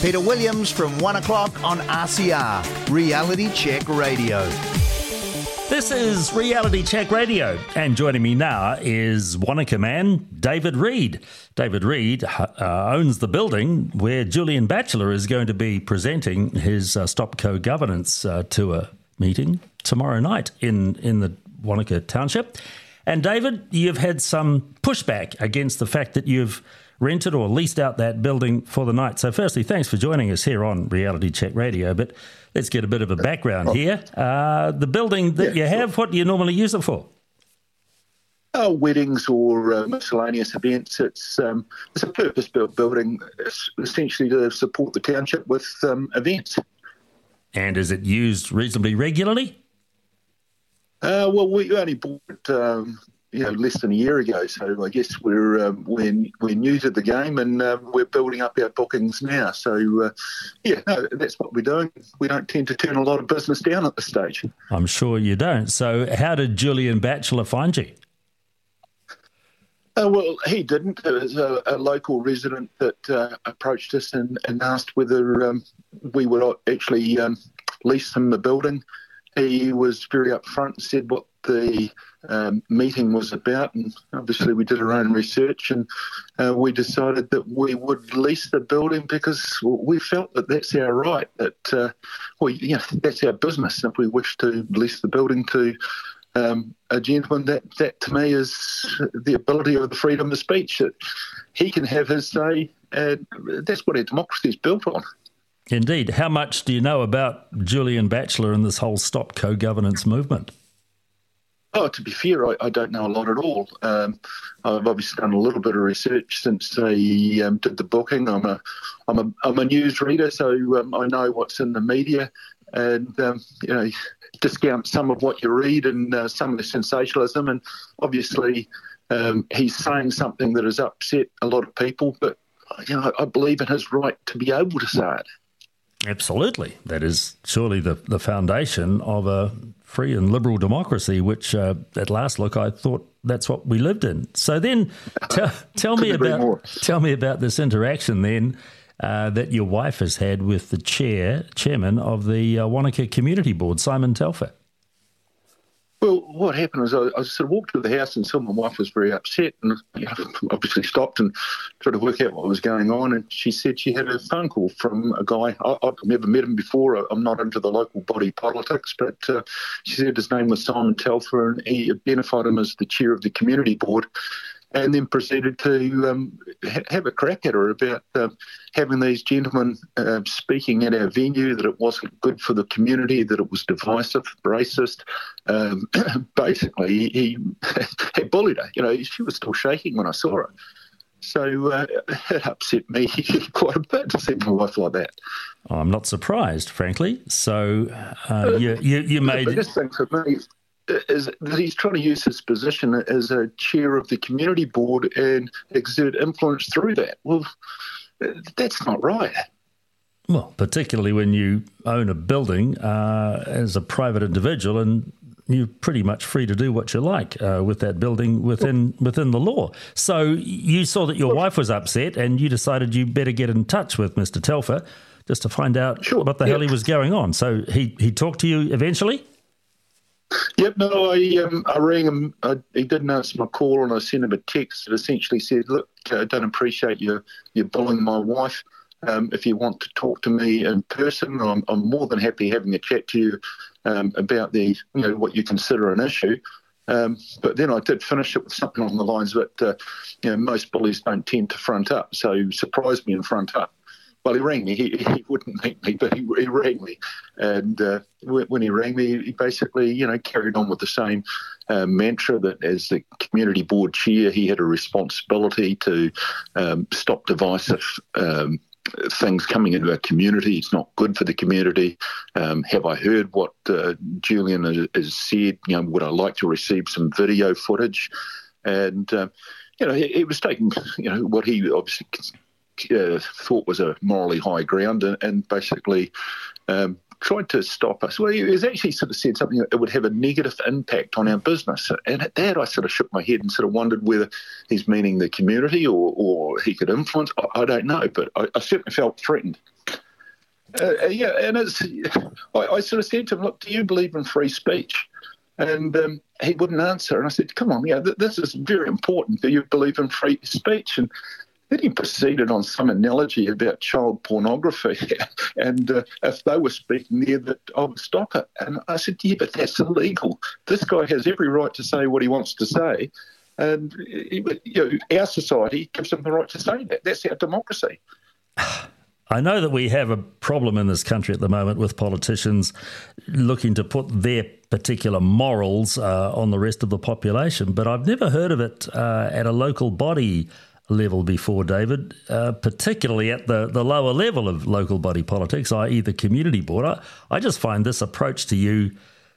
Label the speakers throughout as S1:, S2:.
S1: Peter Williams from 1 o'clock on RCR, Reality Check Radio.
S2: This is Reality Check Radio, and joining me now is Wanaka man David Reid. David Reid uh, owns the building where Julian Batchelor is going to be presenting his uh, Stopco governance uh, tour meeting tomorrow night in, in the Wanaka Township. And David, you've had some pushback against the fact that you've rented or leased out that building for the night. So, firstly, thanks for joining us here on Reality Check Radio. But let's get a bit of a background here. Uh, the building that yeah, you have, sure. what do you normally use it for?
S3: Uh, weddings or uh, miscellaneous events. It's um, it's a purpose-built building, essentially to support the township with um, events.
S2: And is it used reasonably regularly?
S3: Uh, well, we only bought it um, you know less than a year ago. So I guess we're um, we're we're new to the game and uh, we're building up our bookings now. So uh, yeah, no, that's what we're doing. We don't tend to turn a lot of business down at this stage.
S2: I'm sure you don't. So how did Julian Batchelor find you?
S3: Uh, well, he didn't. It was a, a local resident that uh, approached us and, and asked whether um, we would actually um, lease him the building. He was very upfront and said what the um, meeting was about, and obviously we did our own research, and uh, we decided that we would lease the building because we felt that that's our right. That uh, well, you know, that's our business. If we wish to lease the building to um, a gentleman, that that to me is the ability of the freedom of speech. That he can have his say, and that's what our democracy is built on.
S2: Indeed. How much do you know about Julian Batchelor and this whole Stop Co governance movement?
S3: Oh, to be fair, I, I, don't know a lot at all. Um, I've obviously done a little bit of research since I um, did the booking. I'm a, I'm a, I'm a news reader, so um, I know what's in the media, and um, you know, discount some of what you read and uh, some of the sensationalism. And obviously, um, he's saying something that has upset a lot of people, but you know, I believe in his right to be able to say it.
S2: Absolutely. That is surely the, the foundation of a free and liberal democracy, which uh, at last look I thought that's what we lived in. So then, t- tell me about tell me about this interaction then uh, that your wife has had with the chair chairman of the uh, Wanaka Community Board, Simon Telfer.
S3: Well, what happened was I, I, sort of walked to the house and saw my wife was very upset and you know, obviously stopped and tried to work out what was going on. And she said she had a phone call from a guy. I, have never met him before. I'm not into the local body politics, but uh, she said his name was Simon Telfer and he identified him as the chair of the community board and then proceeded to um, ha- have a crack at her about um, having these gentlemen uh, speaking at our venue that it wasn't good for the community, that it was divisive, racist. Um, basically, he, he bullied her. You know, she was still shaking when I saw her. So uh, it upset me quite a bit to see my wife like that.
S2: I'm not surprised, frankly. So uh, you, you, you made.
S3: The biggest thing for me is that he's trying to use his position as a chair of the community board and exert influence through that. Well, that's not right.
S2: Well, particularly when you own a building uh, as a private individual and you're pretty much free to do what you like uh, with that building within within the law. So you saw that your wife was upset, and you decided you better get in touch with Mr. Telfer just to find out sure. what the hell he was going on. So he he talked to you eventually.
S3: Yep, no, I um, I rang him. I, he didn't answer my call, and I sent him a text that essentially said, "Look, I don't appreciate you you bullying my wife. Um, if you want to talk to me in person, I'm, I'm more than happy having a chat to you um, about the you know what you consider an issue." Um, but then I did finish it with something along the lines that uh, you know most bullies don't tend to front up, so surprise me and front up well, he rang me. He, he wouldn't meet me, but he, he rang me. And uh, when he rang me, he basically, you know, carried on with the same uh, mantra that as the community board chair, he had a responsibility to um, stop divisive um, things coming into our community. It's not good for the community. Um, have I heard what uh, Julian has, has, said? You know, would I like to receive some video footage? And uh, you know, he was taking, you know, what he obviously uh, thought was a morally high ground and, and basically um, tried to stop us. Well, he was actually sort of said something that would have a negative impact on our business. And at that, I sort of shook my head and sort of wondered whether he's meaning the community or, or he could influence. I, I don't know, but I, I certainly felt threatened. Uh, yeah, and it's. I, I, sort of said to him, "Look, do you believe in free speech?" And um, he wouldn't answer. And I said, "Come on, yeah, th- this is very important. Do you believe in free speech?" And then he proceeded on some analogy about child pornography, and uh, if they were speaking there, that I would stop it. And I said, "Yeah, but that's illegal. This guy has every right to say what he wants to say." And you know, our society gives him the right to say that. That's our democracy.
S2: I know that we have a problem in this country at the moment with politicians looking to put their particular morals uh, on the rest of the population, but I've never heard of it uh, at a local body level before, David, uh, particularly at the, the lower level of local body politics, i.e., the community board. I, I just find this approach to you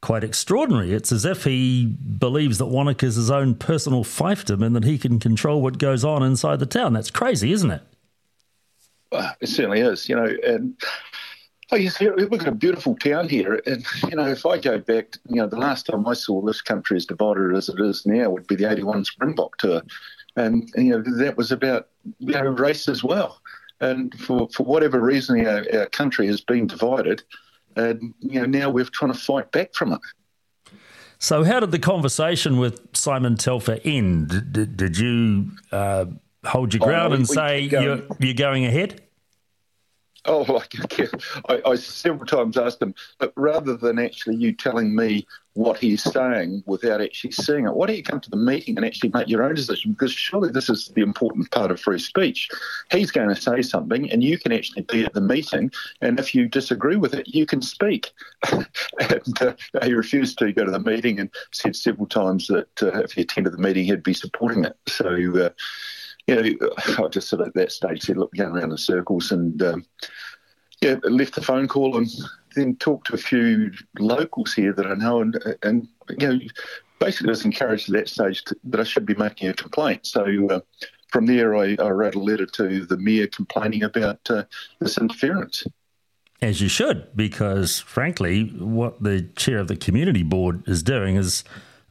S2: quite extraordinary. It's as if he believes that Wanaka is his own personal fiefdom and that he can control what goes on inside the town. That's crazy, isn't it?
S3: it certainly is, you know, and oh, yes, we've got a beautiful town here, and you know, if I go back, you know, the last time I saw this country as divided as it is now would be the '81 Springbok tour, and you know that was about you know race as well, and for for whatever reason our, our country has been divided, and you know now we're trying to fight back from it.
S2: So, how did the conversation with Simon Telfer end? Did, did you uh, hold your oh, ground oh, and say you're, you're going ahead?
S3: Oh, I, I, several times asked him, but rather than actually you telling me what he's saying without actually seeing it, why don't you come to the meeting and actually make your own decision? Because surely this is the important part of free speech. He's going to say something, and you can actually be at the meeting, and if you disagree with it, you can speak. and uh, he refused to go to the meeting and said several times that uh, if he attended the meeting, he'd be supporting it. So. Uh, you know, I just sort of at that stage said, look, going around in circles and, um, yeah, left the phone call and then talked to a few locals here that I know and, and you know, basically was encouraged at that stage to, that I should be making a complaint. So uh, from there, I, I, wrote a letter to the mayor complaining about uh, this interference.
S2: As you should, because frankly, what the chair of the community board is doing is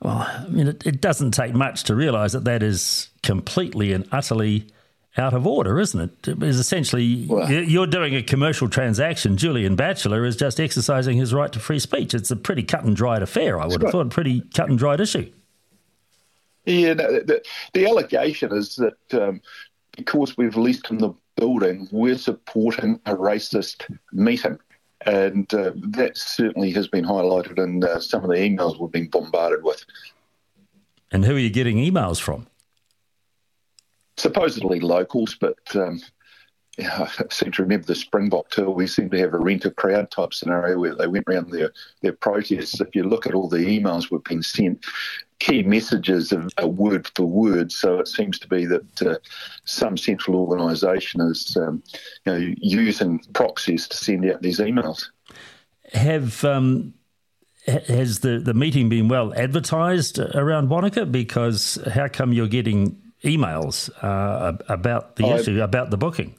S2: well, I mean, it, it doesn't take much to realise that that is completely and utterly out of order, isn't it? It is essentially well, you're doing a commercial transaction. Julian Batchelor is just exercising his right to free speech. It's a pretty cut and dried affair. I would have thought, a pretty cut and dried issue.
S3: Yeah, no, the, the, allegation is that um, because we've leased him the building, we're supporting a racist meeting. And uh, that certainly has been highlighted in uh, some of the emails we've been bombarded with.
S2: And who are you getting emails from?
S3: Supposedly locals, but um, yeah, I seem to remember the Springbok tour. We seem to have a rent a crowd type scenario where they went around their, their protests. If you look at all the emails we've been sent, key messages are, word for word. So it seems to be that uh, some central organisation is um, you know, using proxies to send out these emails.
S2: Have um, has the, the meeting been well advertised around Wanaka? Because how come you're getting emails uh, about the issue, about the booking?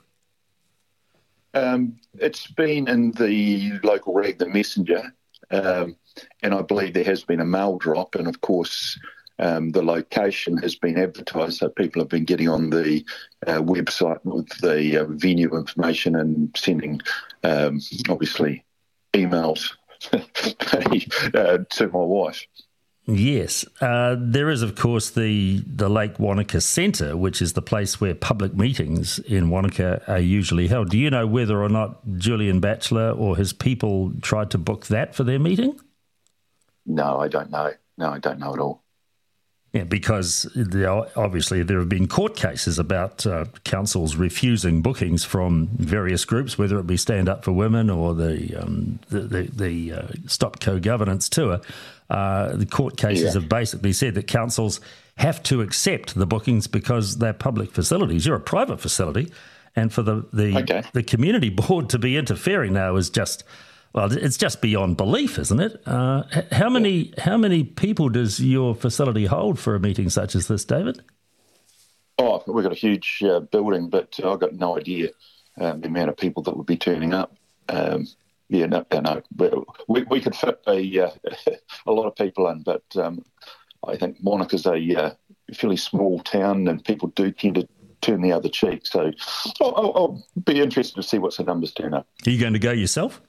S3: Um, it's been in the local rag, the Messenger, um, and I believe there has been a mail drop, and of course. Um, the location has been advertised, so people have been getting on the uh, website with the uh, venue information and sending, um, obviously, emails uh, to my wife.
S2: Yes, uh, there is, of course, the the Lake Wanaka Centre, which is the place where public meetings in Wanaka are usually held. Do you know whether or not Julian Batchelor or his people tried to book that for their meeting?
S3: No, I don't know. No, I don't know at all.
S2: Yeah, because obviously there have been court cases about uh, councils refusing bookings from various groups, whether it be Stand Up for Women or the um, the, the, the uh, Stop Co Governance Tour. Uh, the court cases yeah. have basically said that councils have to accept the bookings because they're public facilities. You're a private facility, and for the the, okay. the community board to be interfering now is just well, it's just beyond belief, isn't it? Uh, how many how many people does your facility hold for a meeting such as this, David?
S3: Oh, we've got a huge uh, building, but I've got no idea um, the amount of people that would be turning up. Um, yeah, no, no, no. We, we could fit a, uh, a lot of people in, but um, I think Wanaka's a uh, fairly small town and people do tend to turn the other cheek. So I'll, I'll, I'll be interested to see what's the numbers turn up.
S2: Are you going to go yourself?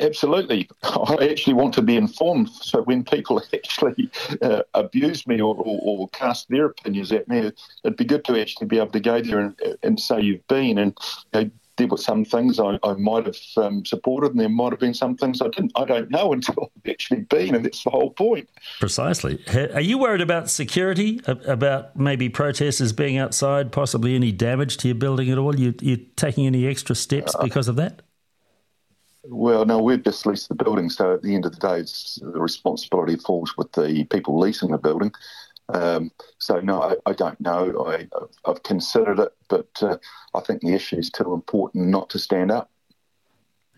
S3: Absolutely. I actually want to be informed. So when people actually uh, abuse me or, or, or, cast their opinions at me, it'd be good to actually be able to go there and, and say you've been. And you know, there were some things I, I might have um, supported, and there might have been some things I didn't. I don't know until I've actually been, and that's the whole point.
S2: Precisely. Are you worried about security? About maybe protesters being outside, possibly any damage to your building at all? You you taking any extra steps uh, because of that?
S3: Well, no, we've just leased the building, so at the end of the day, the responsibility falls with the people leasing the building. Um, so no, I, I, don't know. I, have considered it, but uh, I think the issue is too important not to stand up.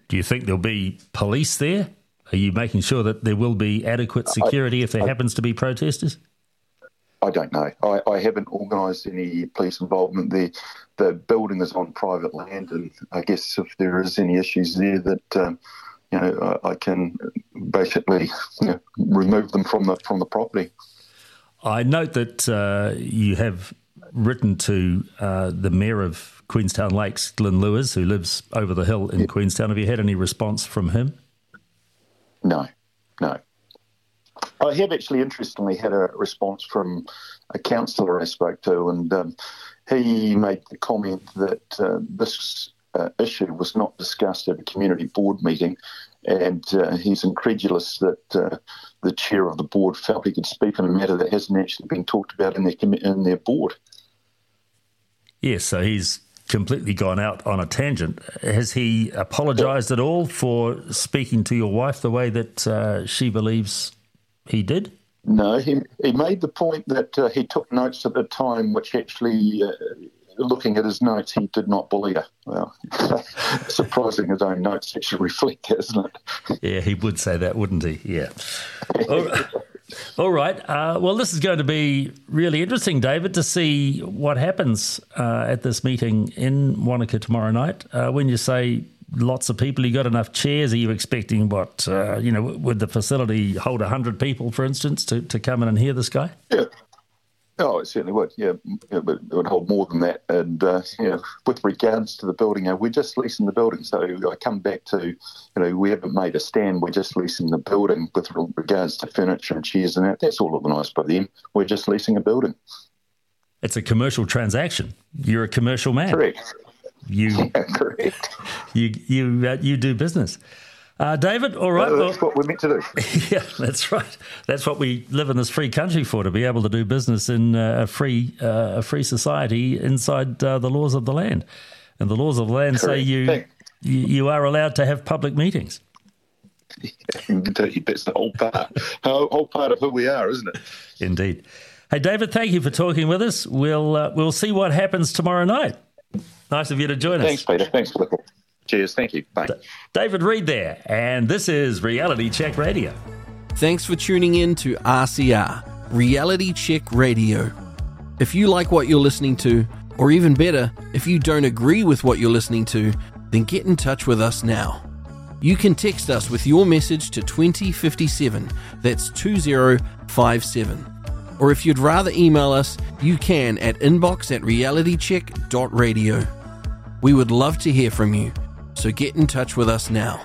S2: Do you think there'll be police there? Are you making sure that there will be adequate security I, if there happens to be protesters?
S3: I don't know. I, I haven't organised any police involvement there. The building is on private land, and I guess if there is any issues there, that um, you know I, I can basically you know, remove them from the from the property.
S2: I note that uh, you have written to uh, the mayor of Queenstown Lakes, Glyn Lewis, who lives over the hill in yep. Queenstown. Have you had any response from him?
S3: No. I have actually, interestingly, had a response from a councillor I spoke to, and um, he made the comment that uh, this uh, issue was not discussed at a community board meeting, and uh, he's incredulous that uh, the chair of the board felt he could speak on a matter that hasn't actually been talked about in their in their board.
S2: Yes, so he's completely gone out on a tangent. Has he apologised at all for speaking to your wife the way that uh, she believes he did?
S3: No, he, he made the point that uh, he took notes at the time, which actually, uh, looking at his notes, he did not bully her. Well, surprising his own notes actually reflect that, isn't it?
S2: Yeah, he would say that, wouldn't he? Yeah. All right. All right. Uh, well, this is going to be really interesting, David, to see what happens uh, at this meeting in Wanaka tomorrow night. Uh, when you say lots of people? You got enough chairs? Are you expecting what? Uh, you know, would the facility hold hundred people, for instance, to, to come in and hear this guy?
S3: Yeah. Oh, it certainly would. Yeah, yeah but it would hold more than that. And uh, you know, with regards to the building, you know, we're just leasing the building. So I come back to, you know, we haven't made a stand. We're just leasing the building with regards to furniture and chairs and that. That's all organised by them. We're just leasing a building.
S2: It's a commercial transaction. You're a commercial man.
S3: Correct
S2: you
S3: yeah,
S2: you you uh, you do business. Uh, David, all right.
S3: Well, that's well, what we're meant to do.
S2: yeah, that's right. That's what we live in this free country for, to be able to do business in uh, a free uh, a free society inside uh, the laws of the land. And the laws of the land Correct. say you, you, you are allowed to have public meetings.
S3: Indeed, that's the whole part, whole part of who we are, isn't it?
S2: Indeed. Hey, David, thank you for talking with us. We'll uh, we'll see what happens tomorrow night. Nice of you to join
S3: us. Thanks, Peter. Thanks for the call. Cheers. Thank you. Bye.
S2: David Reid there, and this is Reality Check Radio.
S4: Thanks for tuning in to RCR, Reality Check Radio. If you like what you're listening to, or even better, if you don't agree with what you're listening to, then get in touch with us now. You can text us with your message to 2057, that's 2057. Or if you'd rather email us, you can at inbox at realitycheck.radio. We would love to hear from you, so get in touch with us now.